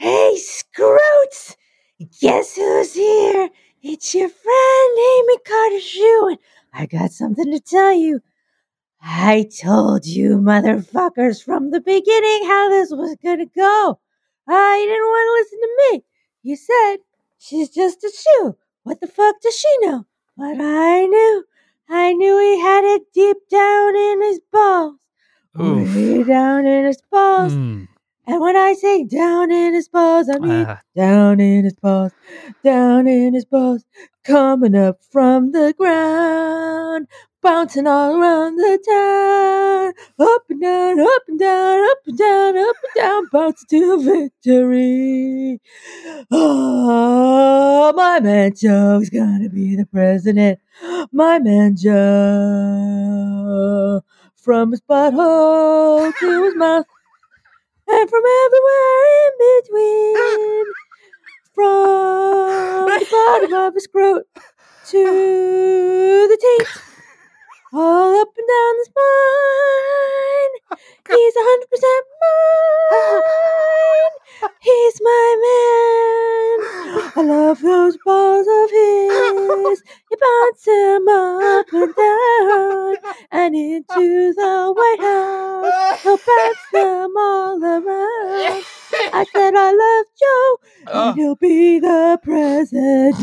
Hey, Scroots! Guess who's here? It's your friend Amy Carter Shoe, and I got something to tell you. I told you, motherfuckers, from the beginning how this was gonna go. I didn't want to listen to me. You said she's just a shoe. What the fuck does she know? But I knew. I knew he had it deep down in his balls. Oof. Way down in his balls. Mm. And when I say down in his paws, I mean Ah. down in his paws, down in his paws, coming up from the ground, bouncing all around the town, up and down, up and down, up and down, up and down, bouncing to victory. Oh, my man Joe's gonna be the president. My man Joe, from his butthole to his mouth and from everywhere in between, from the bottom of his scrot to the teeth, all up and down the spine. He's a hundred percent mine. He's my man. I love those balls of his. He bounce them up and down and into the White House. He'll bounce them all around. I said I love Joe, and he'll be the president.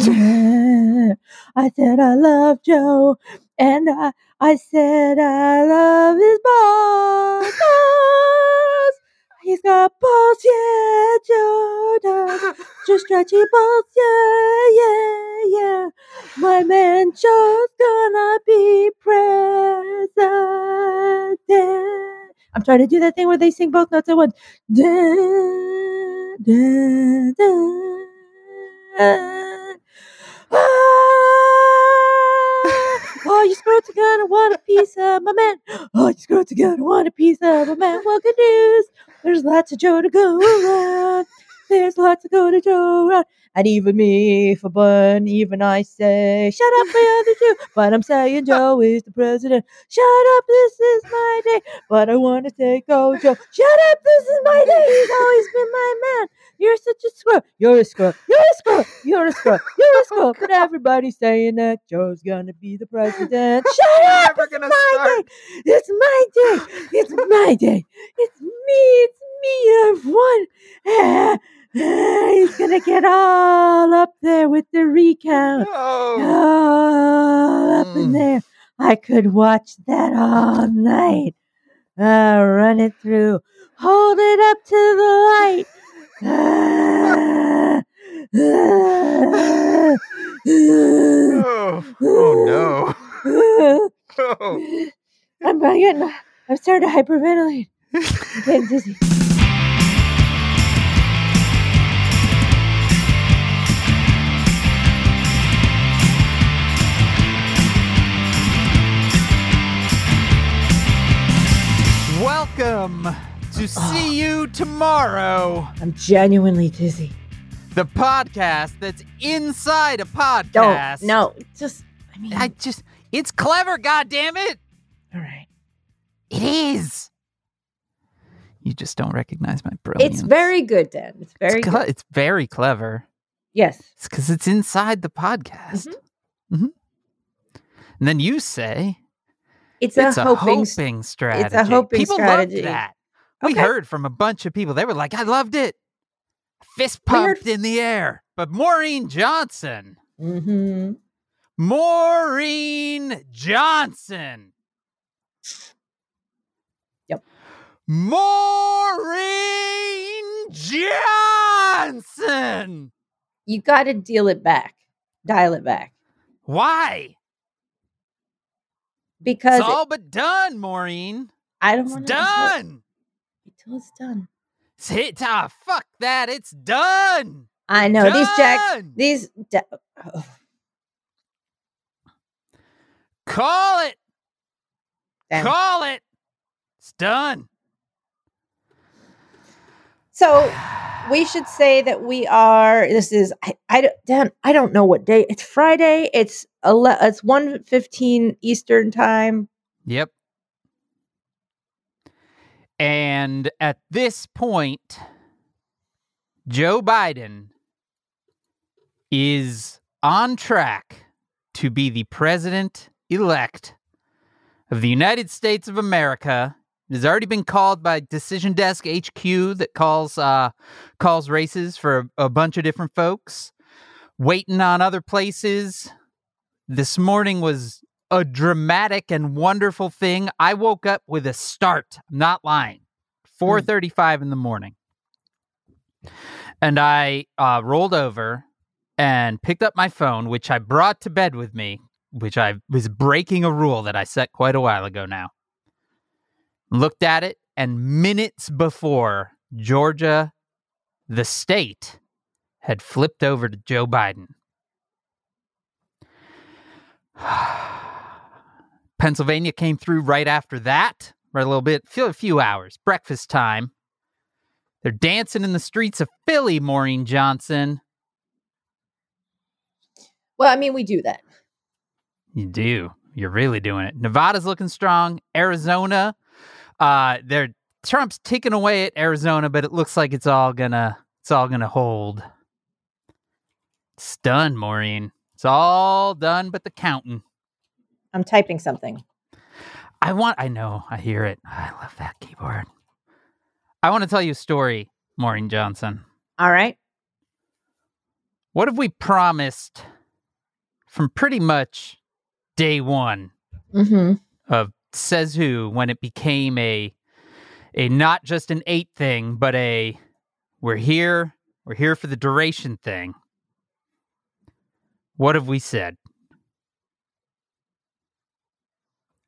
I said I love Joe, and I, I said I love his balls. balls. He's got balls, yeah, Joe does. Just stretchy balls, yeah, yeah, yeah. My man Joe's gonna be president. I'm trying to do that thing where they sing both notes at once. Da, da, da. Ah! Oh, you are gonna want a piece of my man. Oh, you are gonna want a piece of my man. Well, good news. There's lots of Joe to go around. There's lots of go to Joe around. And even me, for bun, even I say, shut up, the other two. But I'm saying Joe is the president. Shut up, this is my day. But I want to say, go, Joe. Shut up, this is my day. He's always been my man. You're such a scrub. You're a scrub. You're a scrub. You're a scrub. You're a scrub. But everybody's saying that Joe's gonna be the president. Shut up! It's my start. day. It's my day. It's my day. It's me. It's me. I've won. He's gonna get all up there with the recount. Oh. All up in Mm. there. I could watch that all night. Ah, run it through. Hold it up to the light. Oh. Oh no. Oh. I'm getting, I'm starting to hyperventilate. I'm getting dizzy. Welcome to See You Tomorrow, I'm genuinely dizzy. the podcast that's inside a Don't, podcast. no, just, I mean, I just, it's clever, God damn it! all right. It is. You just don't recognize my brilliance. It's very good, Dan. It's very it's, cle- it's very clever. Yes. It's because it's inside the podcast. Mm-hmm. hmm And then you say It's, it's a, a hoping, hoping, strategy. It's a hoping people strategy. loved that. We heard from a bunch of people. They were like, "I loved it." Fist We heard- pumped in the air. But Maureen Johnson, hmm Maureen Johnson. Yep. Maureen Johnson. You got to deal it back, dial it back, Why? Because It's all but done, Maureen. I don't It's want done. until it's done. It's hit. Ah, fuck that. It's done. I know these jacks. These. Ja- oh, Call it. damn. Call it. It's done. So we should say that we are. This is. I. I don't. Dan, I don't know what day. It's Friday. It's. ele- It's one fifteen Eastern time. Yep. And at this point, Joe Biden is on track to be the president elect of the United States of America. Has already been called by Decision Desk HQ that calls uh, calls races for a, a bunch of different folks. Waiting on other places. This morning was a dramatic and wonderful thing. I woke up with a start. I'm not lying. 4:35 in the morning. And I uh, rolled over and picked up my phone, which I brought to bed with me, which I was breaking a rule that I set quite a while ago now. Looked at it, and minutes before Georgia, the state, had flipped over to Joe Biden. Pennsylvania came through right after that, right a little bit, a few hours, breakfast time. They're dancing in the streets of Philly, Maureen Johnson. Well, I mean, we do that. You do. You're really doing it. Nevada's looking strong. Arizona, uh, they're Trump's ticking away at Arizona, but it looks like it's all gonna it's all gonna hold. It's done, Maureen. It's all done but the counting. I'm typing something. I want I know, I hear it. I love that keyboard. I want to tell you a story, Maureen Johnson. All right. What have we promised from pretty much day one Mm-hmm. of says who when it became a a not just an eight thing, but a we're here, we're here for the duration thing. What have we said?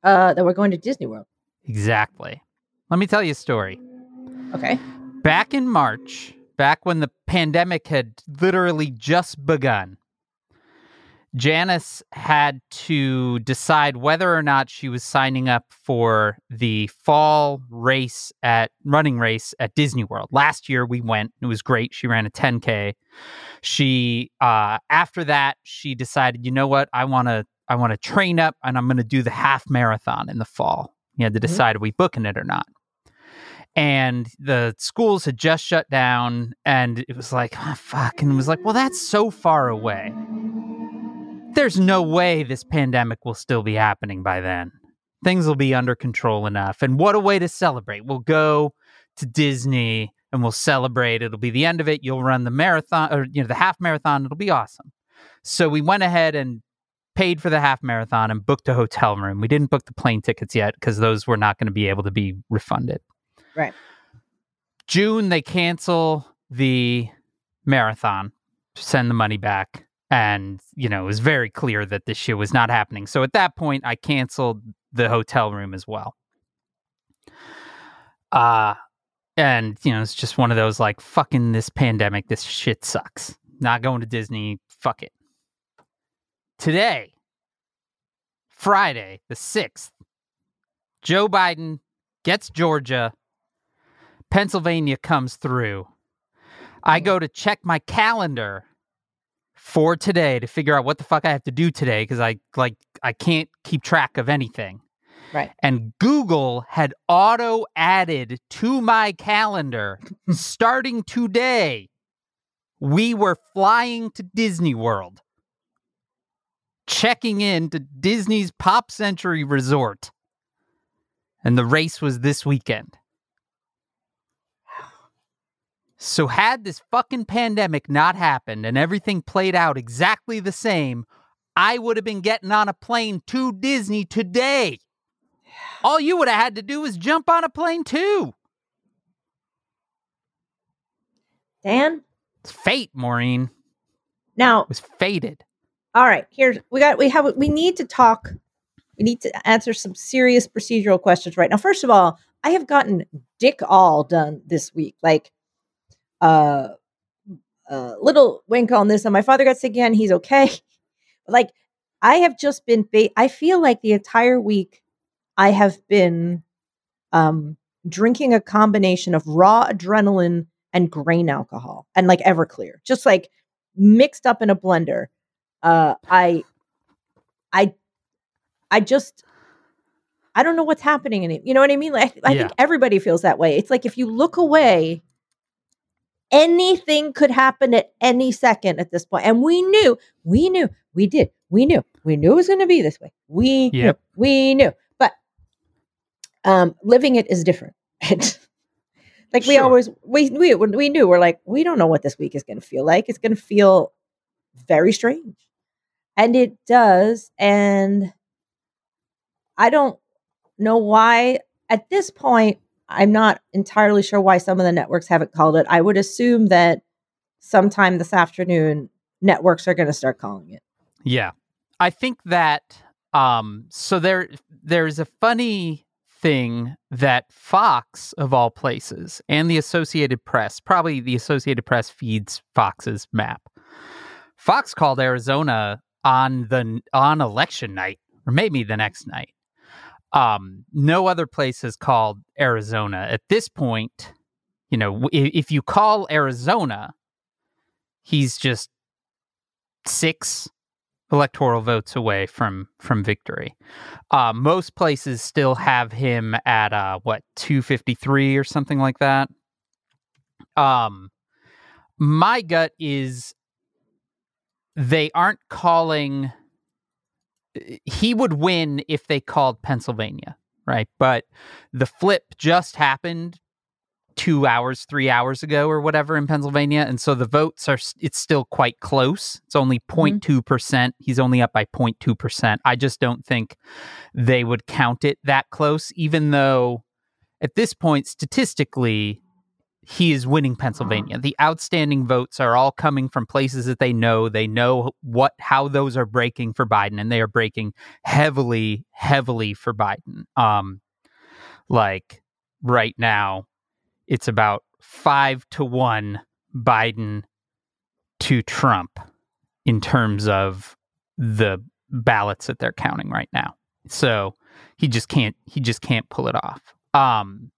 Uh, that we're going to Disney World. Exactly. Let me tell you a story. Okay. Back in March, back when the pandemic had literally just begun, Janice had to decide whether or not she was signing up for the fall race at running race at Disney World. Last year we went, it was great. She ran a 10K. She uh after that she decided, you know what? I want to I want to train up and I'm going to do the half marathon in the fall. You had to Mhm. decide are we booking it or not. And the schools had just shut down and it was like, oh, fuck. And it was like, well, that's so far away there's no way this pandemic will still be happening by then. Things will be under control enough. And what a way to celebrate. We'll go to Disney and we'll celebrate. It'll be the end of it. You'll run the marathon or you know the half marathon. It'll be awesome. So we went ahead and paid for the half marathon and booked a hotel room. We didn't book the plane tickets yet because those were not going to be able to be refunded. Right. June they cancel the marathon, send the money back and you know it was very clear that this shit was not happening. So at that point i canceled the hotel room as well. Uh and you know it's just one of those like fucking this pandemic this shit sucks. Not going to disney. Fuck it. Today friday the 6th joe biden gets georgia. Pennsylvania comes through. I go to check my calendar for today to figure out what the fuck I have to do today because I like I can't keep track of anything. Right. And Google had auto added to my calendar starting today. We were flying to Disney World. Checking in to Disney's Pop Century Resort. And the race was this weekend. So, had this fucking pandemic not happened and everything played out exactly the same, I would have been getting on a plane to Disney today. All you would have had to do was jump on a plane too. Dan. It's fate, Maureen. Now, It was fated. all right. Here's we got we have we need to talk. We need to answer some serious procedural questions right now. First of all, I have gotten dick all done this week. Like, uh, uh little wink on this. And my father got sick again. He's okay. like, I have just been. Ba- I feel like the entire week I have been um drinking a combination of raw adrenaline and grain alcohol and like Everclear, just like mixed up in a blender. Uh, I, I, I just, I don't know what's happening in it. You know what I mean? Like, I Yeah. think everybody feels that way. It's like if you look away, anything could happen at any second at this point. And we knew, we knew, we did, we knew, we knew it was going to be this way. We knew, we knew. But um, living it is different. like we Sure. always, we, we, we knew, we're like, we don't know what this week is going to feel like. It's going to feel very strange. And it does. And I don't know why at this point, I'm not entirely sure why some of the networks haven't called it. I would assume that sometime this afternoon, networks are going to start calling it. Yeah. I think that um so there there's a funny thing that Fox of all places and the Associated Press, probably the Associated Press feeds Fox's map. Fox called Arizona on the on election night or maybe the next night. Um no other place has called Arizona at this point. You know, w- i- if you call Arizona, he's just 6 electoral votes away from from victory. Uh, most places still have him at uh, what 253 or something like that. Um, my gut is they aren't calling. He would win if they called Pennsylvania, right? But the flip just happened two hours, three hours ago, or whatever in Pennsylvania, and so the votes are, it's still quite close. It's only mm-hmm. 0.2 percent. He's only up by 0.2 percent. I just don't think they would count it that close, even though at this point, statistically, he is winning Pennsylvania. The outstanding votes are all coming from places that they know. They know what how those are breaking for Biden, and they are breaking heavily, heavily for Biden. Um, like right now, it's about five to one Biden to Trump in terms of the ballots that they're counting right now. So he just can't he just can't pull it off. Um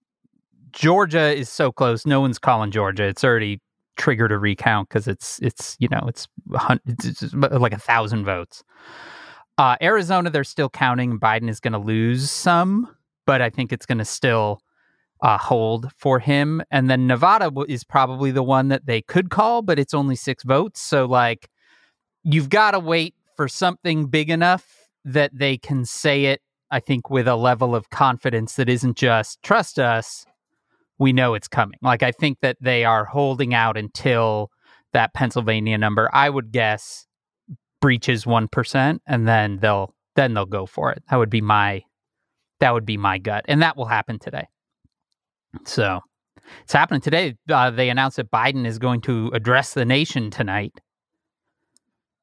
Georgia is so close. No one's calling Georgia. It's already triggered a recount because it's it's you know it's, it's like a thousand votes. Uh, Arizona, they're still counting. Biden is going to lose some, but I think it's going to still uh, hold for him. And then Nevada is probably the one that they could call, but it's only six votes. So like, you've got to wait for something big enough that they can say it. I think with a level of confidence that isn't just trust us we know it's coming. Like I think that they are holding out until that Pennsylvania number. I would guess breaches one percent, and then they'll then they'll go for it. That would be my that would be my gut, and that will happen today. So it's happening today. Uh, they announced that Biden is going to address the nation tonight.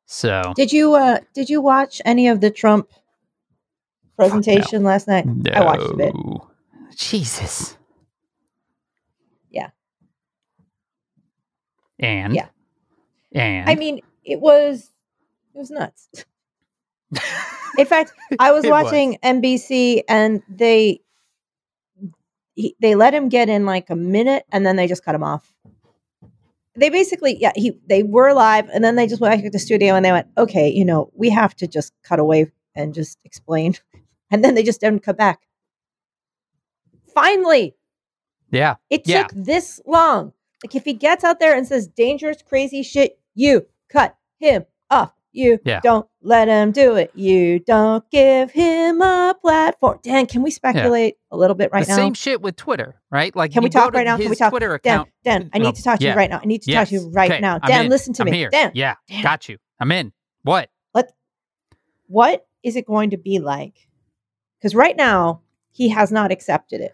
So Did you uh did you watch any of the Trump presentation last night? I watched a bit. Jesus. Yeah. And Yeah. and I mean, it was it was nuts. In fact, I was It was. watching NBC and they he, they let him get in like a minute and then they just cut him off. They basically, yeah, he they were live and then they just went back to the studio and they went, okay, you know, we have to just cut away and just explain, and then they just didn't cut back. Finally, yeah, it Yeah. took this long. Like if he gets out there and says dangerous, crazy shit, you cut him off. You Yeah. don't let him do it. You don't give him a platform. Dan, can we speculate a little bit right the now? same shit with Twitter, right? Like, Can we talk right now? Can we talk? Twitter Dan, account. Dan, I need to talk to yeah. you right now. I need to talk to you right Okay, now. Dan, listen to I'm me. Here. Dan, yeah, Dan. got you. I'm in. What? what is it going to be like? Because right now he has not accepted it.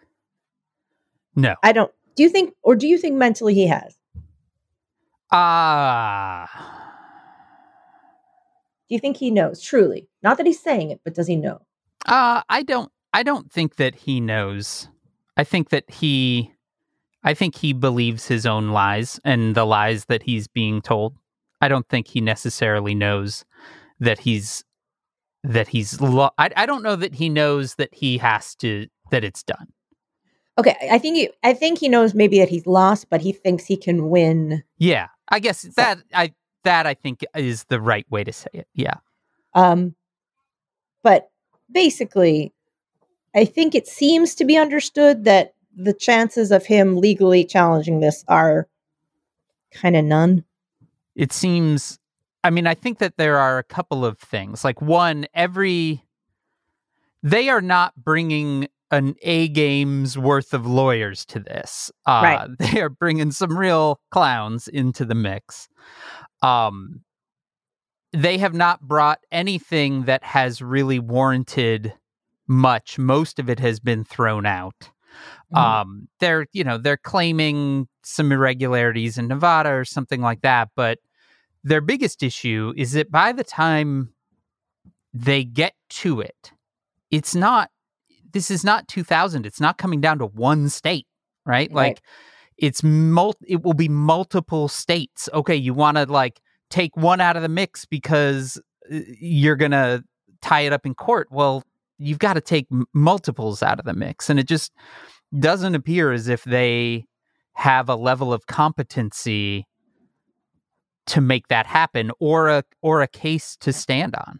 No. I don't. Do you think, or do you think mentally he has? Ah. Do you think he knows truly? Not that he's saying it, but does he know? Uh, I don't. I don't think that he knows. I think that he. I think he believes his own lies and the lies that he's being told. I don't think he necessarily knows that he's that he's. Lo- I. I don't know that he knows that he has to. That it's done. Okay, I think he, I think he knows maybe that he's lost, but he thinks he can win. Yeah. I guess that I that I think is the right way to say it. Yeah. Um, but basically, I think it seems to be understood that the chances of him legally challenging this are kind of none. it seems i mean i think that there are a couple of things like one every they are not bringing an a game's worth of lawyers to this uh Right. they are bringing some real clowns into the mix um they have not brought anything that has really warranted much most of it has been thrown out Mhm. um they're you know they're claiming some irregularities in nevada or something like that but their biggest issue is that by the time they get to it it's not this is not 2000 it's not coming down to one state right, Right. like it's mul- it will be multiple states. Okay you want to like take one out of the mix because uh, you're gonna tie it up in court. Well you've got to take m- multiples out of the mix and it just doesn't appear as if they have a level of competency to make that happen or a or a case to stand on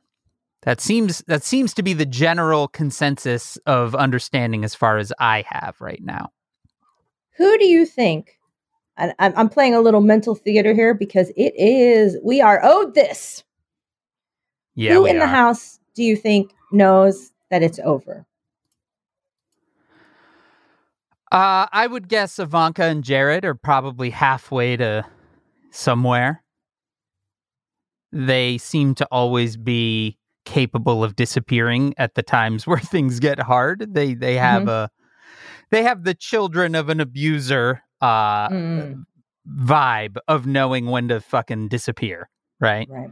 that seems that seems to be the general consensus of understanding as far as i have right now Who do you think? I'm, I'm playing a little mental theater here because it is we are owed this. yeah Who in the house do you think knows that it's over? uh i would guess ivanka and jared are probably halfway to somewhere they seem to always be capable of disappearing at the times where things get hard they they have Mm-hmm. a they have the children of an abuser uh Mm, vibe of knowing when to fucking disappear right right.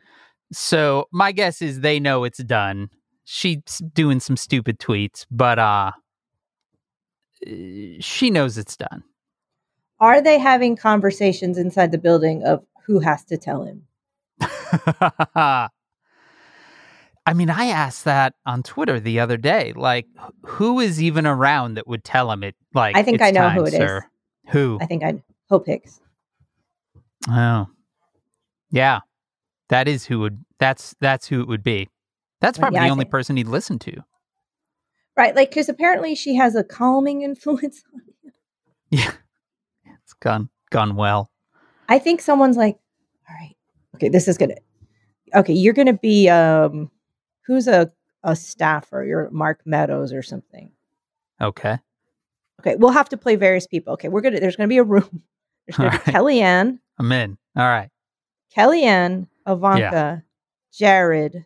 so my guess is they know it's done she's doing some stupid tweets but uh she knows it's done Are they having conversations inside the building of who has to tell him? I mean, I asked that on Twitter the other day. Like, who is even around that would tell him it? Like, I think "It's I know time, who it is. sir." Who? I think I Hope Hicks. Oh, yeah, that is who would. That's that's who it would be. That's Well, probably yeah, the I only think- person he'd listen to. Right, like because apparently she has a calming influence. on him. Yeah, it's gone gone well. I think someone's like, all right, okay, this is gonna. Okay, you're gonna be um, who's a a staffer? You're Mark Meadows or something. Okay, Okay, we'll have to play various people. Okay, we're gonna. There's gonna be a room. There's gonna be All right. Kellyanne, I'm in. All right. Kellyanne, Ivanka, Jared,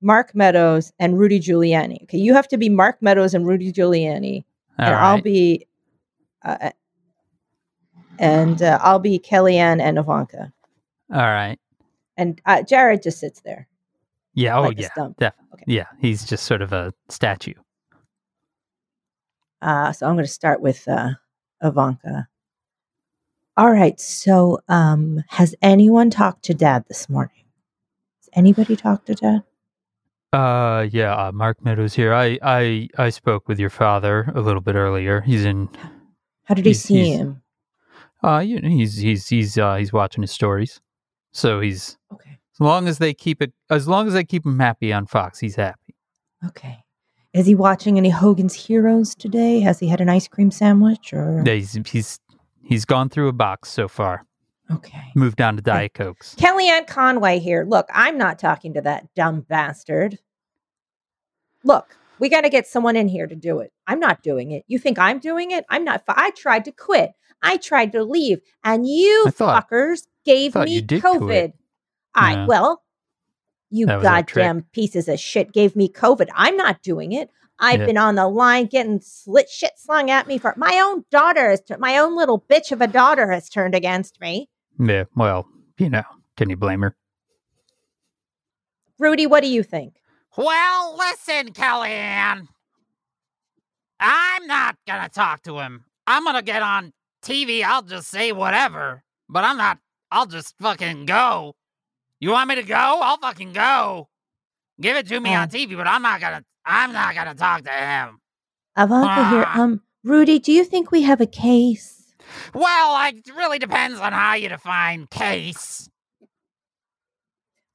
Mark Meadows, and Rudy Giuliani. Okay, you have to be Mark Meadows and Rudy Giuliani, All and right. I'll be, uh, and uh, I'll be Kellyanne and Ivanka, All right. and uh, Jared just sits there. Yeah. Oh, like yeah. Definitely. Okay. Yeah. He's just sort of a statue. Uh, so I'm going to start with uh, Ivanka. All right. So, um, has anyone talked to Dad this morning? Has anybody talked to Dad? Uh, yeah, uh, Mark Meadows here. I, I, I spoke with your father a little bit earlier. He's in. How did he see him? Uh, you know, he's he's he's uh he's watching his stories. So he's Okay. As long as they keep it as long as they keep him happy on Fox, he's happy. Okay. Is he watching any Hogan's Heroes today? Has he had an ice cream sandwich or? Yeah, He's he's he's gone through a box so far. Okay. Moved down to Diet Cokes. Kellyanne Conway here. Look, I'm not talking to that dumb bastard. Look, we got to get someone in here to do it. I'm not doing it. You think I'm doing it? I'm not. I tried to quit. I tried to leave, and you thought- fuckers gave me COVID. quit. I Yeah. well, you That was our trick. goddamn pieces of shit gave me COVID. I'm not doing it. I've Yeah. been on the line getting slit shit slung at me for my own daughter has tu- my own little bitch of a daughter has turned against me. Yeah, well, you know, can you blame her? Rudy, what do you think? Well, listen, Kellyanne. I'm not gonna talk to him. I'm gonna get on TV. I'll just say whatever, but I'm not. I'll just fucking go. You want me to go? I'll fucking go. Give it to me on TV, but I'm not gonna. I'm not gonna talk to him. Ivanka here. Ah. Um, Rudy, do you think we have a case? Well, I, it really depends on how you define case.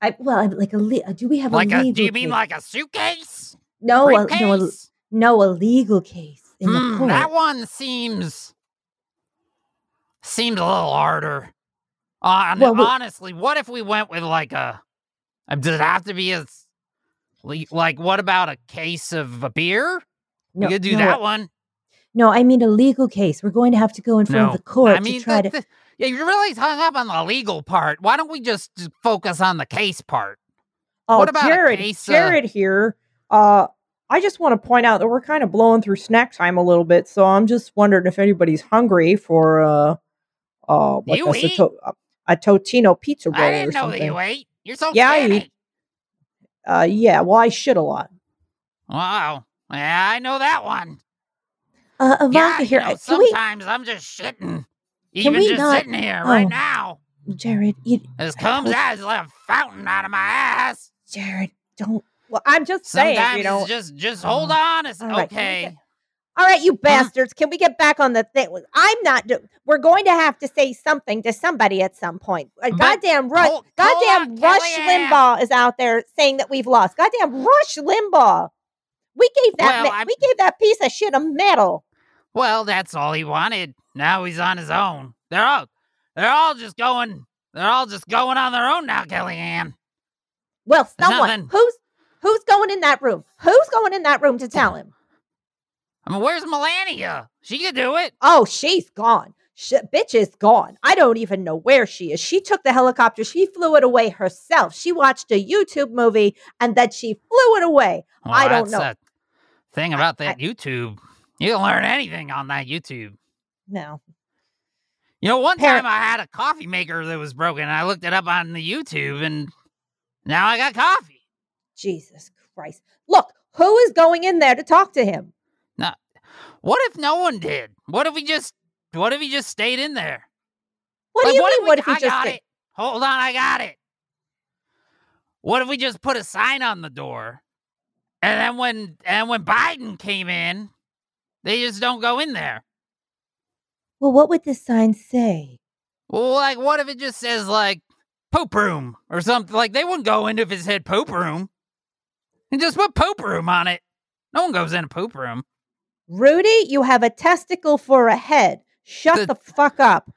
I well, I, like a le- do we have Like a a? Do you mean case? like a suitcase? no, a, no, a, no, a legal case in the Hmm, court? that one seems seems a little harder. On, Well, we- honestly, what if we went with like a? uh, Does it have to be a? Like, what about a case of a beer? No, we could do no, that one. No, I mean a legal case. We're going to have to go in front No, of the court I mean, to try the- to. the- yeah, you're really hung up on the legal part. Why don't we just focus on the case part? Oh, What about Jared, case, uh, Jared here. Uh, I just want to point out that we're kind of blowing through snack time a little bit, so I'm just wondering if anybody's hungry for uh, uh, like You a, eat? Sato- a Totino pizza roll I or didn't know something. that you ate. You're so Yeah, I eat. Uh, yeah. Well, I shit a lot. Wow. Yeah, I know that one. Uh, Yeah, Ivanka you here. know, uh, can we, sometimes I'm just shitting. Even we just not- sitting here right oh. now. Jared? You, This comes out as like a fountain out of my ass. Jared, don't. Well, I'm just saying, Sometimes you know. just just hold on. It's all right, can we okay. All right, you bastards. Can we get back on the thing? I'm not. Do- we're going to have to say something to somebody at some point. Uh, But goddamn Rush. hold- goddamn Rush. Limbaugh is out there saying that we've lost. Goddamn Rush Limbaugh. We gave that. Well, ma- we gave that piece of shit a medal. Well, that's all he wanted. Now he's on his own. They're all they're all just going they're all just going on their own now, Kellyanne. Well, someone who's who's going in that room? Who's going in that room to tell him? I mean, where's Melania? She could do it. Oh, she's gone. Sh- bitch is gone. I don't even know where she is. She took the helicopter. She flew it away herself. She watched a YouTube movie and then she flew it away. Well, I don't that's know. thing about that YouTube. You can learn anything on that YouTube. No. You know, one Parent- time I had a coffee maker that was broken. And I looked it up on the YouTube, and now I got coffee. Jesus Christ. Look, who is going in there to talk to him? What if no one did? What if we just? What if he just stayed in there? What Like, do you what mean? If we, what if he I just got did? it. Hold on, I got it. What if we just put a sign on the door, and then when and when Biden came in, they just don't go in there. Well, what would the sign say? Well, like, what if it just says like poop room or something? Like, they wouldn't go in if it said poop room. And just put poop room on it. No one goes in a poop room. Rudy, you have a testicle for a head. Shut The- the, fuck up.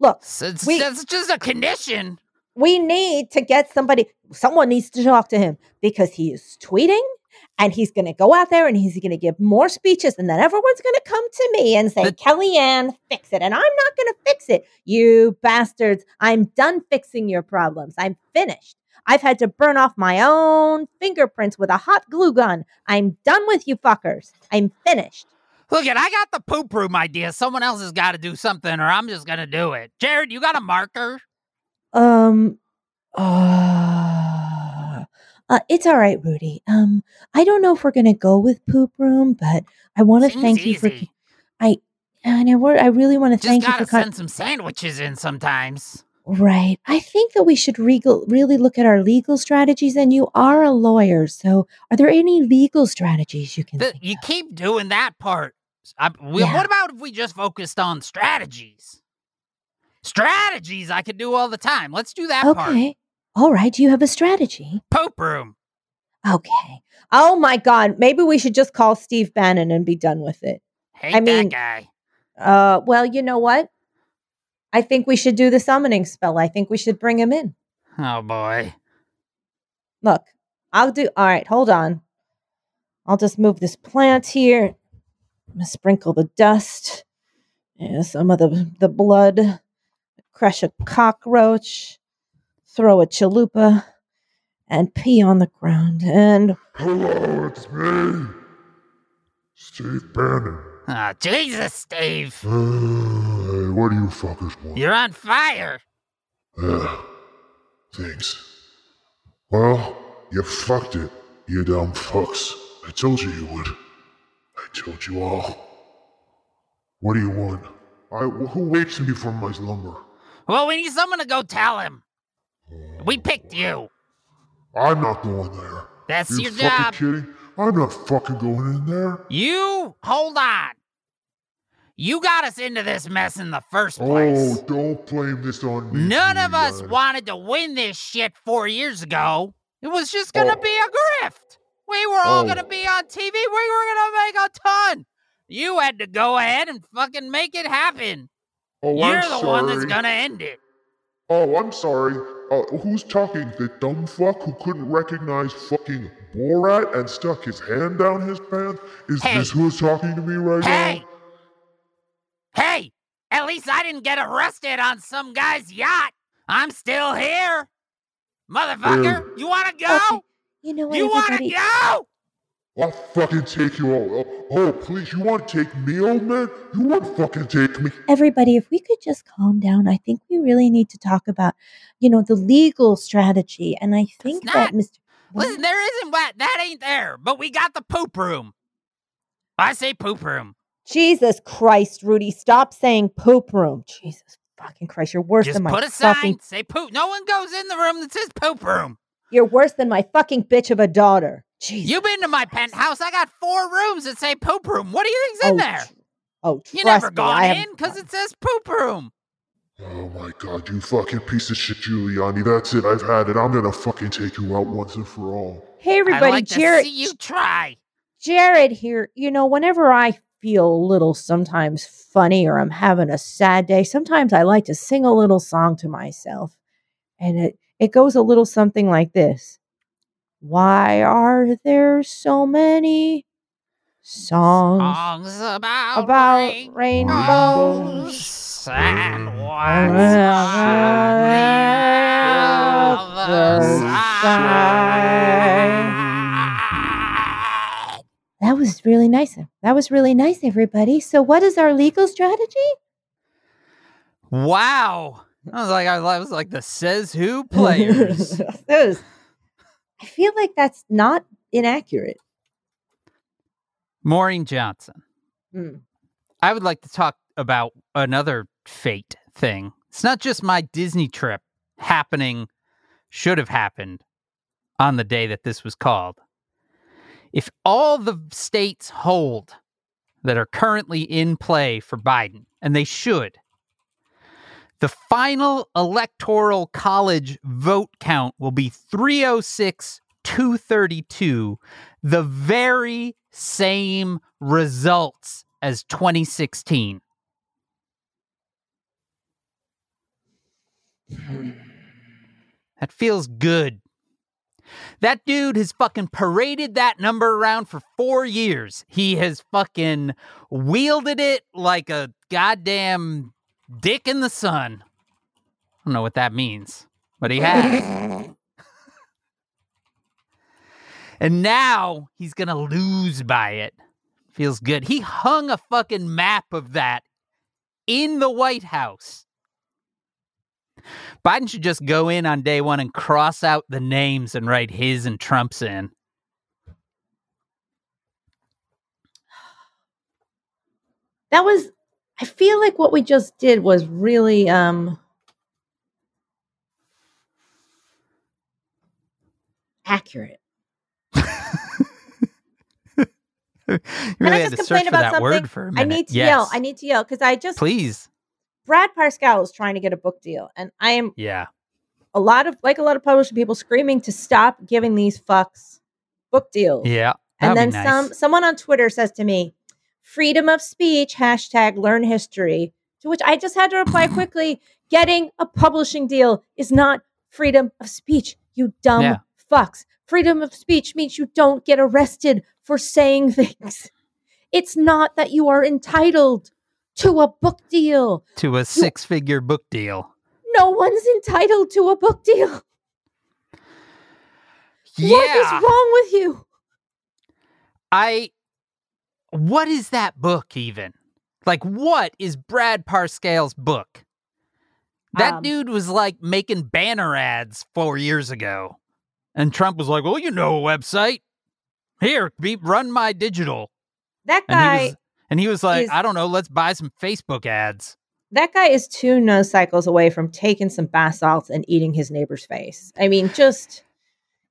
Look, It's, We- it's just a condition. we need to get somebody, someone needs to talk to him because he is tweeting and he's going to go out there and he's going to give more speeches and then everyone's going to come to me and say, The- Kellyanne, fix it. And I'm not going to fix it. You bastards, I'm done fixing your problems. I'm finished. I've had to burn off my own fingerprints with a hot glue gun. I'm done with you fuckers. I'm finished. Look at, I got the poop room idea. Someone else has got to do something, or I'm just gonna do it. Jared, you got a marker? Um, uh, uh, it's all right, Rudy. Um, I don't know if we're gonna go with poop room, but I want to thank you for. I And I, I really want to thank you gotta for. Con- send some sandwiches in sometimes. Right. I think that we should regal- really look at our legal strategies. And you are a lawyer, so are there any legal strategies you can? The- think you of? keep doing that part. I, we, Yeah. What about if we just focused on strategies? Strategies I could do all the time. Let's do that part. Okay. All right. Do you have a strategy? Poop room. Okay. Oh my God. Maybe we should just call Steve Bannon and be done with it. Hate I mean- that guy. Uh, well, you know what? I think we should do the summoning spell. I think we should bring him in. Oh boy. Look, I'll do. All right, hold on. I'll just move this plant here. I'm gonna sprinkle the dust. Yeah, some of the the blood. Crush a cockroach. Throw a chalupa, and pee on the ground. And Hello, it's me, Steve Bannon. Oh, Jesus, Steve. Uh, what do you fuckers want? You're on fire. Uh, thanks. Well, you fucked it, you dumb fucks. I told you you would. I told you all. What do you want? I, who wakes me from my slumber? Well, we need someone to go tell him. We picked you. I'm not going there. That's you your fucking job. kidding? I'm not fucking going in there. You hold on. You got us into this mess in the first place. Oh, don't blame this on me. None of us wanted to win this shit four years ago. It was just gonna Oh. be a grift. We were all Oh. gonna be on TV. We were gonna make a ton. You had to go ahead and fucking make it happen. Oh, You're I'm the one that's gonna end it. Oh, I'm sorry. Uh, who's talking? The dumb fuck who couldn't recognize fucking Borat and stuck his hand down his pants? Is Hey. this who's talking to me right Hey! now? Hey! Hey! At least I didn't get arrested on some guy's yacht. I'm still here. Motherfucker, you wanna go? Okay. You know what, You wanna go? I'll fucking take you all. Oh, oh, please, you want to take me, old man? You want to fucking take me? Everybody, if we could just calm down, I think we really need to talk about, you know, the legal strategy. And I think that Mr. Listen, there isn't what that ain't there, but we got the poop room. I say poop room. Jesus Christ, Rudy, stop saying poop room. Jesus fucking Christ, you're worse Just than my. Just put a sign, fucking. say poop. No one goes in the room that says poop room. You're worse than my fucking bitch of a daughter. Jesus. You've been to my penthouse. I got four rooms that say poop room. What do you think's in oh, there? tr- Oh, You never me, gone in because it says poop room. Oh my god, you fucking piece of shit, Giuliani. That's it. I've had it. I'm gonna fucking take you out once and for all. Hey, I'd everybody, like Jared. to see you try. Jared here. You know, whenever I feel a little sometimes funny or I'm having a sad day, sometimes I like to sing a little song to myself. And it, it goes a little something like this Why are there so many songs Songs about, about rain- rainbows? rainbows and Around what's the side. That was really nice. That was really nice, everybody. So, what is our legal strategy? Wow. I was like, I was like the says who players. Those. I feel like that's not inaccurate. Maureen Johnson. Mm. I would like to talk about another fate thing. It's not just my Disney trip happening, should have happened on the day that this was called. If all the states hold that are currently in play for Biden, and they should, the final electoral college vote count will be 306 232, the very same results as 2016. That feels good. That dude has fucking paraded that number around for four years. He has fucking wielded it like a goddamn dick in the sun. I don't know what that means, but he has. and now he's gonna lose by it. Feels good. He hung a fucking map of that in the White House. Biden should just go in on day one and cross out the names and write his and Trump's in. That was, I feel like what we just did was really, um, accurate. you really I had just to search complain for about that something? word for a minute. I need to yes. yell. I need to yell because I just, Please. Brad Parscale is trying to get a book deal. And I am Yeah. a lot of, like a lot of publishing people screaming to stop giving these fucks book deals. Yeah. And then nice. some someone on Twitter says to me, freedom of speech, hashtag learn history. To which I just had to reply quickly, getting a publishing deal is not freedom of speech, you dumb Yeah. fucks. Freedom of speech means you don't get arrested for saying things. It's not that you are entitled to a book deal. to a six figure book deal. No one's entitled to a book deal. Yeah. What is wrong with you? I what is that book even? Like what is Brad Parscale's book? That Um, dude was like making banner ads 4 years ago. And Trump was like, "Well, you know a website. Here, be run my digital." That guy was and he was like, is- "I don't know, let's buy some Facebook ads." that guy is two nose cycles away from taking some bath salts and eating his neighbor's face. I mean, just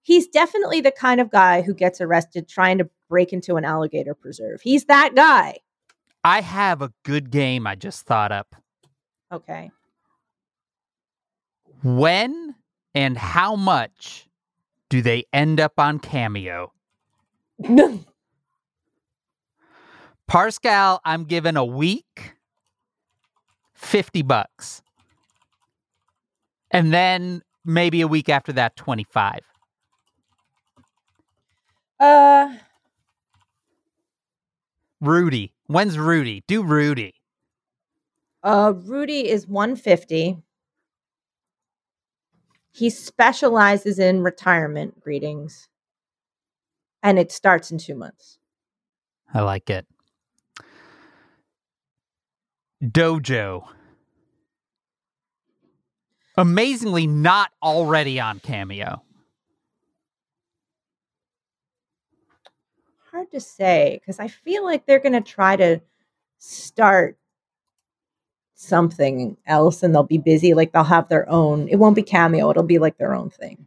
he's definitely the kind of guy who gets arrested trying to break into an alligator preserve. He's that guy. I have a good game I just thought up. Okay. When and how much do they end up on Cameo? Parscale, I'm giving a week 50 bucks. And then maybe a week after that, 25. Uh, Rudy. When's Rudy? Do Rudy. uh, Rudy is 150. He specializes in retirement greetings, and it starts in two months. I like it. Dojo. Amazingly, not already on Cameo. Hard to say because I feel like they're going to try to start something else and they'll be busy. Like they'll have their own, it won't be cameo, it'll be like their own thing.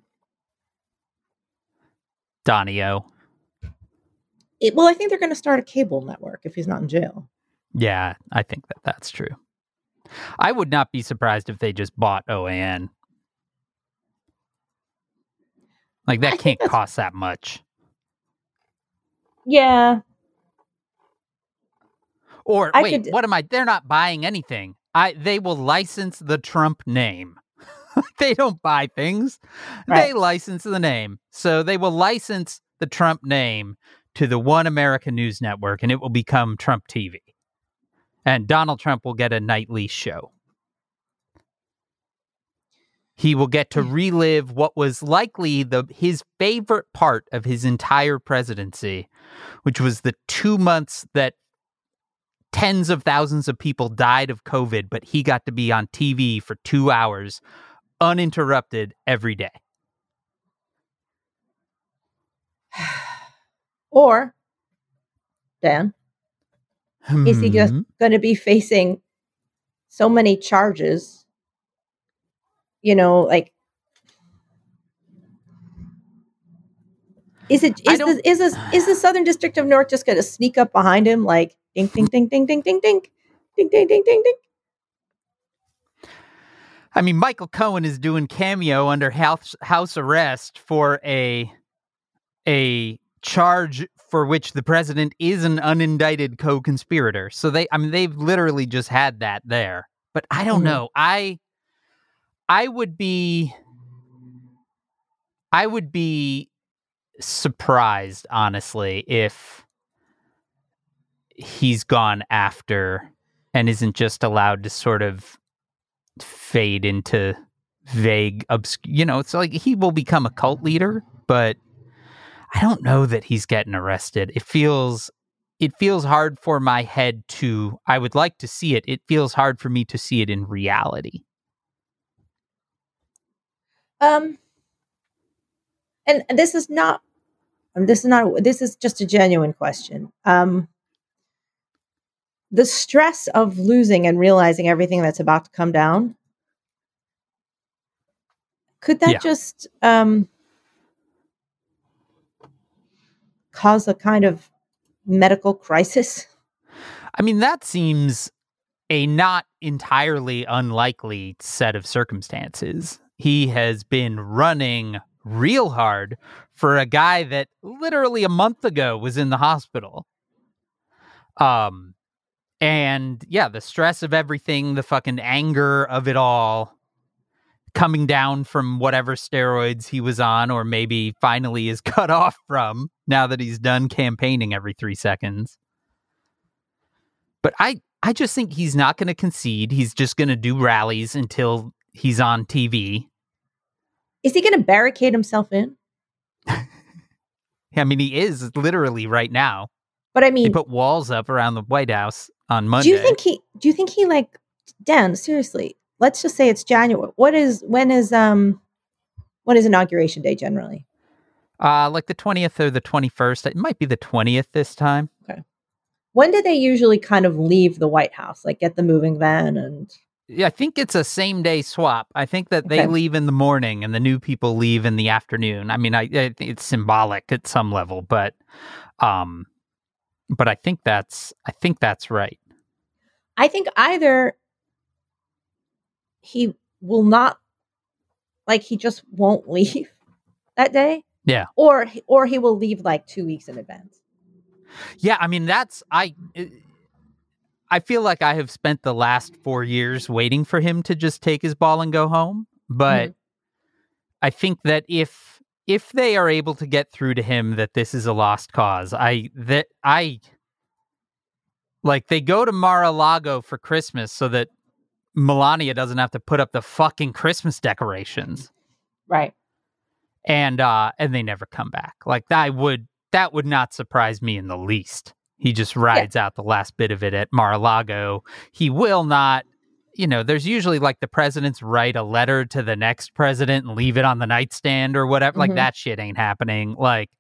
Donio. It, well, I think they're going to start a cable network if he's not in jail. Yeah, I think that that's true. I would not be surprised if they just bought OAN. Like that think can't cost that much. Yeah. Or I wait, could- what am I? They're not buying anything. I they will license the Trump name. they don't buy things. They license the name. So they will license the Trump name to the One America News Network and it will become Trump TV. And Donald Trump will get a nightly show. He will get to mm. relive what was likely the his favorite part of his entire presidency, which was the 2 months that tens of thousands of people died of COVID, but he got to be on TV for two hours uninterrupted every day. Or, Dan, is he just Hmm. going to be facing so many charges? You know, like, is it is the, is this is the Southern District of North just going to sneak up behind him like ding ding ding ding ding ding ding ding ding ding ding ding? I mean, Michael Cohen is doing cameo under house house arrest for a a charge for which the president is an unindicted co-conspirator. So they, I mean, they've literally just had that there. But I don't Mhm. know. I I would be I would be surprised, honestly, if he's gone after and isn't just allowed to sort of fade into vague obscure you know it's like he will become a cult leader but i don't know that he's getting arrested it feels it feels hard for my head to i would like to see it it feels hard for me to see it in reality Um, and this is not, um, this is not, this is just a genuine question. Um, the stress of losing and realizing everything that's about to come down, could that Yeah. just um cause a kind of medical crisis? i mean that seems a not entirely unlikely set of circumstances he has been running real hard for a guy that literally a month ago was in the hospital. Um and yeah, the stress of everything, the fucking anger of it all coming down from whatever steroids he was on or maybe finally is cut off from now that he's done campaigning every 3 seconds. But I I just think he's not going to concede. He's just going to do rallies until he's on TV. Is he going to barricade himself in? I mean, he is literally right now. But I They mean, put walls up around the White House on Monday. do you think he? Do you think he like Dan? Seriously, let's just say it's January. What is when is um when is inauguration day generally? uh, like the twentieth or the twenty-first? It might be the twentieth this time. Okay. When do they usually kind of leave the White House? Like get the moving van and Yeah, I think it's a same-day swap. I think that they Okay. leave in the morning and the new people leave in the afternoon. I mean, I, I it's symbolic at some level, but um, but I think that's I think that's right. I think either he will not like he just won't leave that day. Yeah. Or or he will leave like 2 weeks in advance. Yeah, I mean that's I eh, I feel like I have spent the last 4 years waiting for him to just take his ball and go home, but mm-hmm. I think that if if they are able to get through to him that this is a lost cause, I that I like they go to Mar-a-Lago for Christmas so that Melania doesn't have to put up the fucking Christmas decorations. Right. And uh and they never come back. Like that would that would not surprise me in the least. He just rides out the last bit of it at Mar-a-Lago. He will not you know, there's usually like the presidents write a letter to the next president and leave it on the nightstand or whatever. Like Mhm. that shit ain't happening. Like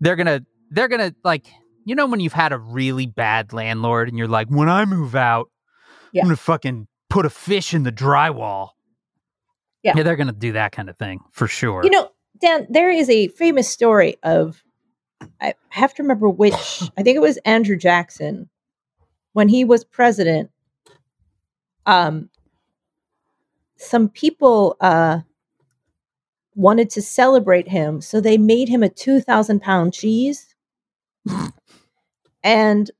they're gonna they're gonna like you know when you've had a really bad landlord and you're like, when I move out, Yeah. I'm gonna fucking put a fish in the drywall. Yeah. Yeah, they're gonna do that kind of thing for sure. You know, Dan, there is a famous story of I have to remember which I think it was Andrew Jackson when he was president. Um some people uh wanted to celebrate him, so they made him a two thousand pound cheese. and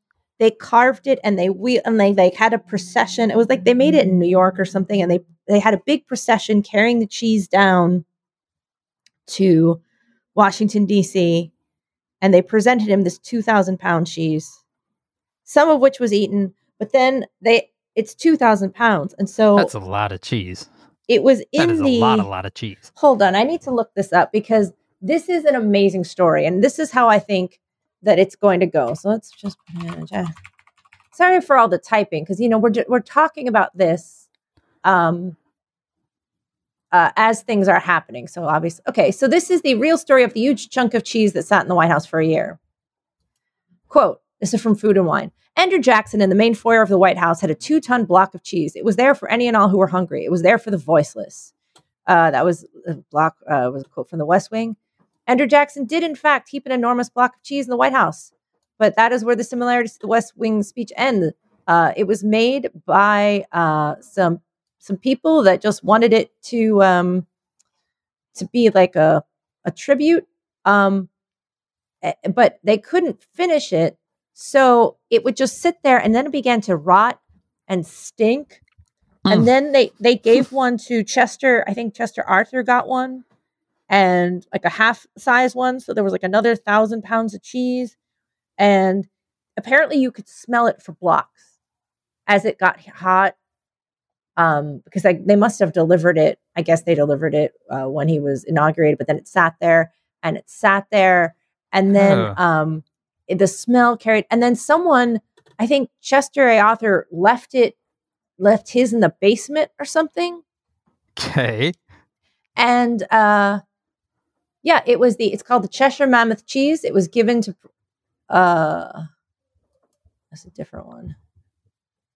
they carved it and they we and they like had a procession. It was like they made it in New York or something, and they they had a big procession carrying the cheese down to Washington D.C. and they presented him this two thousand pound cheese, some of which was eaten, but then they it's two thousand pounds, and so That's a lot of cheese. it was in is the a lot, a lot of cheese. hold on i need to look this up because this is an amazing story and this is how i think that it's going to go. So let's just sorry for all the typing because you know we're we're talking about this um uh, as things are happening. So obviously okay so this is the real story of the huge chunk of cheese that sat in the white house for a year. Quote this is from food and wine. Andrew jackson in the main foyer of the white house had a two-ton block of cheese. It was there for any and all who were hungry. It was there for the voiceless. Uh, that was a block uh, was a quote from the West Wing. Andrew Jackson did, in fact, keep an enormous block of cheese in the White House, but that is where the similarities to the West Wing speech end. Uh, it was made by uh, some some people that just wanted it to um, to be like a a tribute, um, but they couldn't finish it, so it would just sit there, and then it began to rot and stink Mm. and then they they gave one to Chester. I think Chester Arthur got one, and like a half size one. So there was like another thousand pounds of cheese, and apparently you could smell it for blocks as it got hot. Um, because like they must have delivered it. I guess they delivered it uh, when he was inaugurated, but then it sat there and it sat there, and then Huh. um, it- the smell carried. And then someone, I think Chester A. Arthur left it left his in the basement or something. Okay. And uh yeah, it was the it's called the Cheshire Mammoth cheese. It was given to uh that's a different one.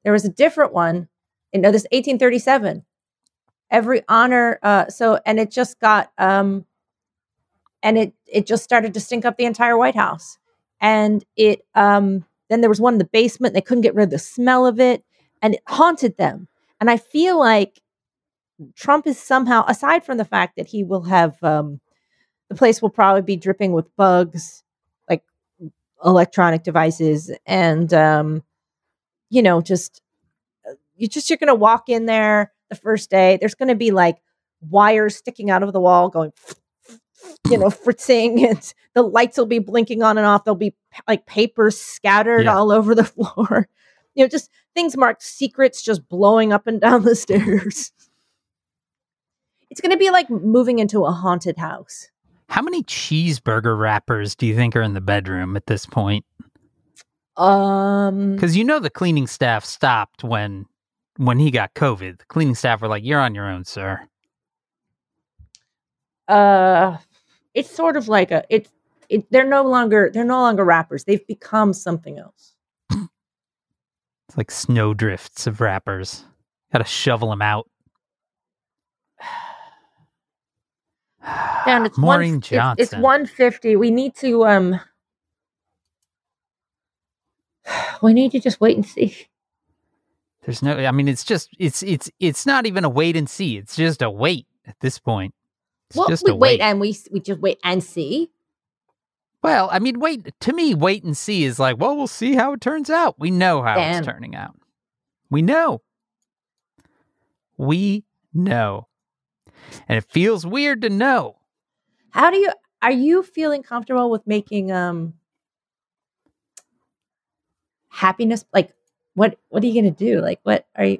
There was a different one in no, this 1837. Every honor uh so and it just got um and it it just started to stink up the entire White House. And it um then there was one in the basement, they couldn't get rid of the smell of it, and it haunted them. And I feel like Trump is somehow, aside from the fact that he will have, um, the place will probably be dripping with bugs, like electronic devices, and um, you know, just uh, you just you're gonna walk in there the first day. There's gonna be like wires sticking out of the wall, going, you know, fritzing, and the lights will be blinking on and off. There'll be like papers scattered Yeah. all over the floor. You know, just things marked secrets just blowing up and down the stairs. It's going to be like moving into a haunted house. How many cheeseburger wrappers do you think are in the bedroom at this point? Um, Because you know the cleaning staff stopped when when he got COVID. The cleaning staff were like, "You're on your own, sir." uh, it's sort of like a it's it. They're no longer they're no longer wrappers. They've become something else. It's like snowdrifts of wrappers. Got to shovel them out. Down it's Maureen one, Johnson. It's, one fifty. We need to um. We need to just wait and see. There's no. I mean, it's just. It's it's it's not even a wait and see. It's just a wait at this point. It's well, just we a wait wait. and we we just wait and see. Well, I mean, wait. To me, wait and see is like, well, we'll see how it turns out. We know how it's turning out. We know. We know. And it feels weird to know. How do you are you feeling comfortable with making um happiness like what what are you gonna do? Like what are you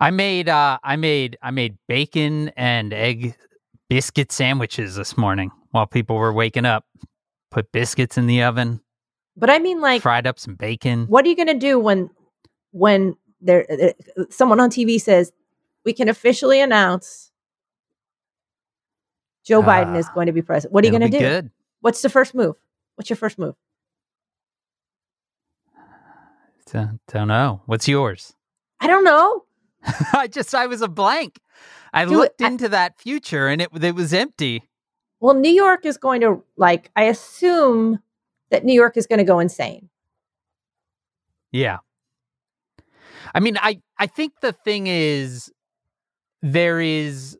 I made uh I made I made bacon and egg biscuit sandwiches this morning while people were waking up. Put biscuits in the oven, but I mean like fried up some bacon. what are you gonna do when when there uh, someone on TV says we can officially announce Joe Biden is Ah, going to be president. What are you gonna do? Good. What's the first move? What's your first move? Don't, don't know. What's yours? I don't know. I just I was a blank. I looked I- into that future and it it was empty. Well, New York is going to like I assume that New York is going to go insane. Yeah. I mean, I I think the thing is there is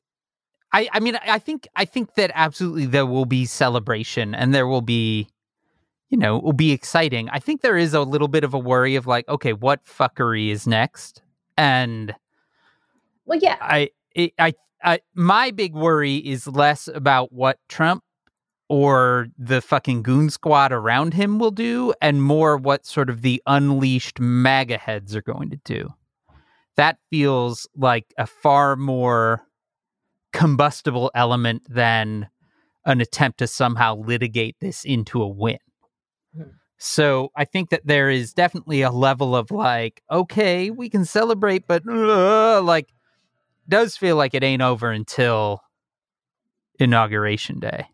I I mean, I think I think that absolutely there will be celebration and there will be you know, it will be exciting. I think there is a little bit of a worry of like, okay, what fuckery is next? And Well, yeah. I, it, I, I, my big worry is less about what Trump or the fucking goon squad around him will do, and more what sort of the unleashed MAGA heads are going to do. That feels like a far more combustible element than an attempt to somehow litigate this into a win. Mhm. So I think that there is definitely a level of like, okay, we can celebrate, but uh, like does feel like it ain't over until inauguration day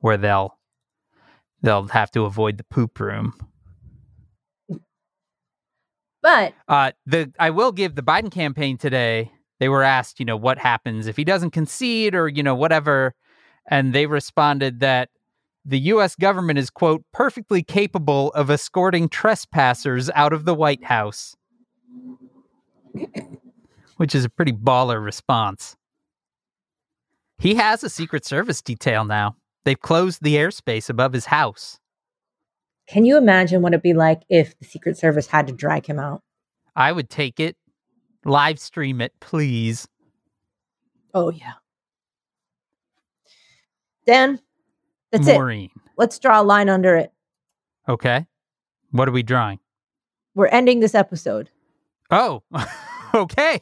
where they'll they'll have to avoid the poop room But uh the i will give the biden campaign today they were asked you know what happens if he doesn't concede or you know whatever and they responded that the US government is quote perfectly capable of escorting trespassers out of the white house. Which is a pretty baller response. He has a secret service detail now. They've closed the airspace above his house can you imagine what it'd be like if the Secret Service had to drag him out? i would take it live stream it please Oh yeah. Dan, that's it. maureen Let's draw a line under it. Okay. What are we drawing? We're ending this episode Oh, okay.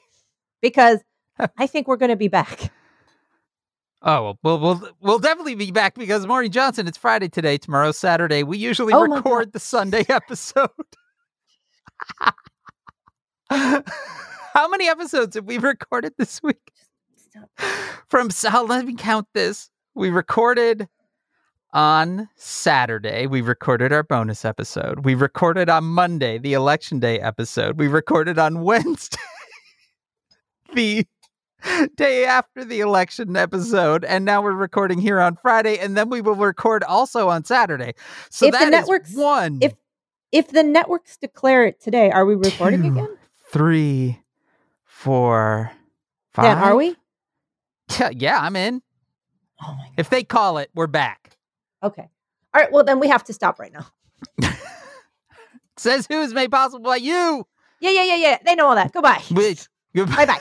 because I think we're going to be back. Oh, well, we'll we'll definitely be back because Maureen Johnson. It's Friday today. Tomorrow's Saturday. We usually Oh record the Sunday episode. How many episodes have we recorded this week? From so let me count this. We recorded on Saturday. We recorded our bonus episode. We recorded on Monday, the election day episode. We recorded on Wednesday, the day after the election episode, and now we're recording here on Friday, and then we will record also on Saturday. So If the that is networks- one. if- If the networks declare it today, are we recording two, again? Three, four, five. Dan, are we? Yeah, yeah, I'm in. Oh my If they call it, we're back. Okay. All right. Well, then we have to stop right now. Says who is made possible by you. Yeah, yeah, yeah, yeah. They know all that. Goodbye. Which, Bye bye.